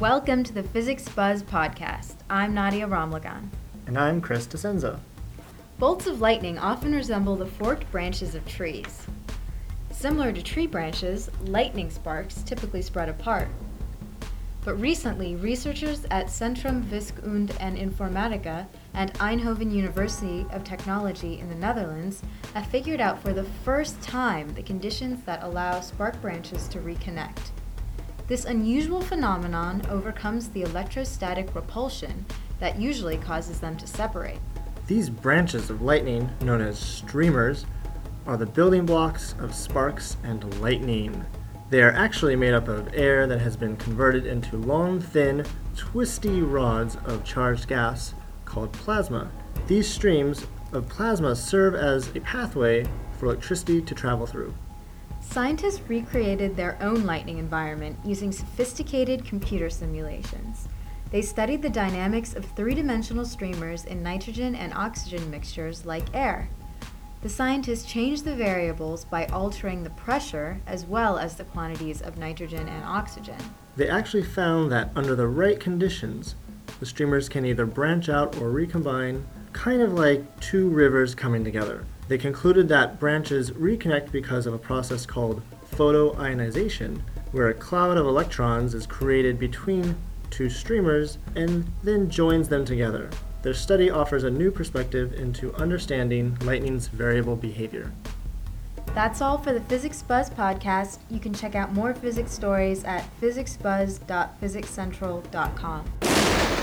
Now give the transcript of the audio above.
Welcome to the Physics Buzz podcast. I'm Nadia Ramlagan. And I'm Chris DeCenza. Bolts of lightning often resemble the forked branches of trees. Similar to tree branches, lightning sparks typically spread apart. But recently, researchers at Centrum Wiskunde en Informatica and Eindhoven University of Technology in the Netherlands have figured out for the first time the conditions that allow spark branches to reconnect. This unusual phenomenon overcomes the electrostatic repulsion that usually causes them to separate. These branches of lightning, known as streamers, are the building blocks of sparks and lightning. They are actually made up of air that has been converted into long, thin, twisty rods of charged gas called plasma. These streams of plasma serve as a pathway for electricity to travel through. Scientists recreated their own lightning environment using sophisticated computer simulations. They studied the dynamics of three dimensional streamers in nitrogen and oxygen mixtures like air. The scientists changed the variables by altering the pressure as well as the quantities of nitrogen and oxygen. They actually found that under the right conditions, the streamers can either branch out or recombine, kind of like two rivers coming together. They concluded that branches reconnect because of a process called photoionization, where a cloud of electrons is created between two streamers and then joins them together. Their study offers a new perspective into understanding lightning's variable behavior. That's all for the Physics Buzz podcast. You can check out more physics stories at physicsbuzz.physicscentral.com.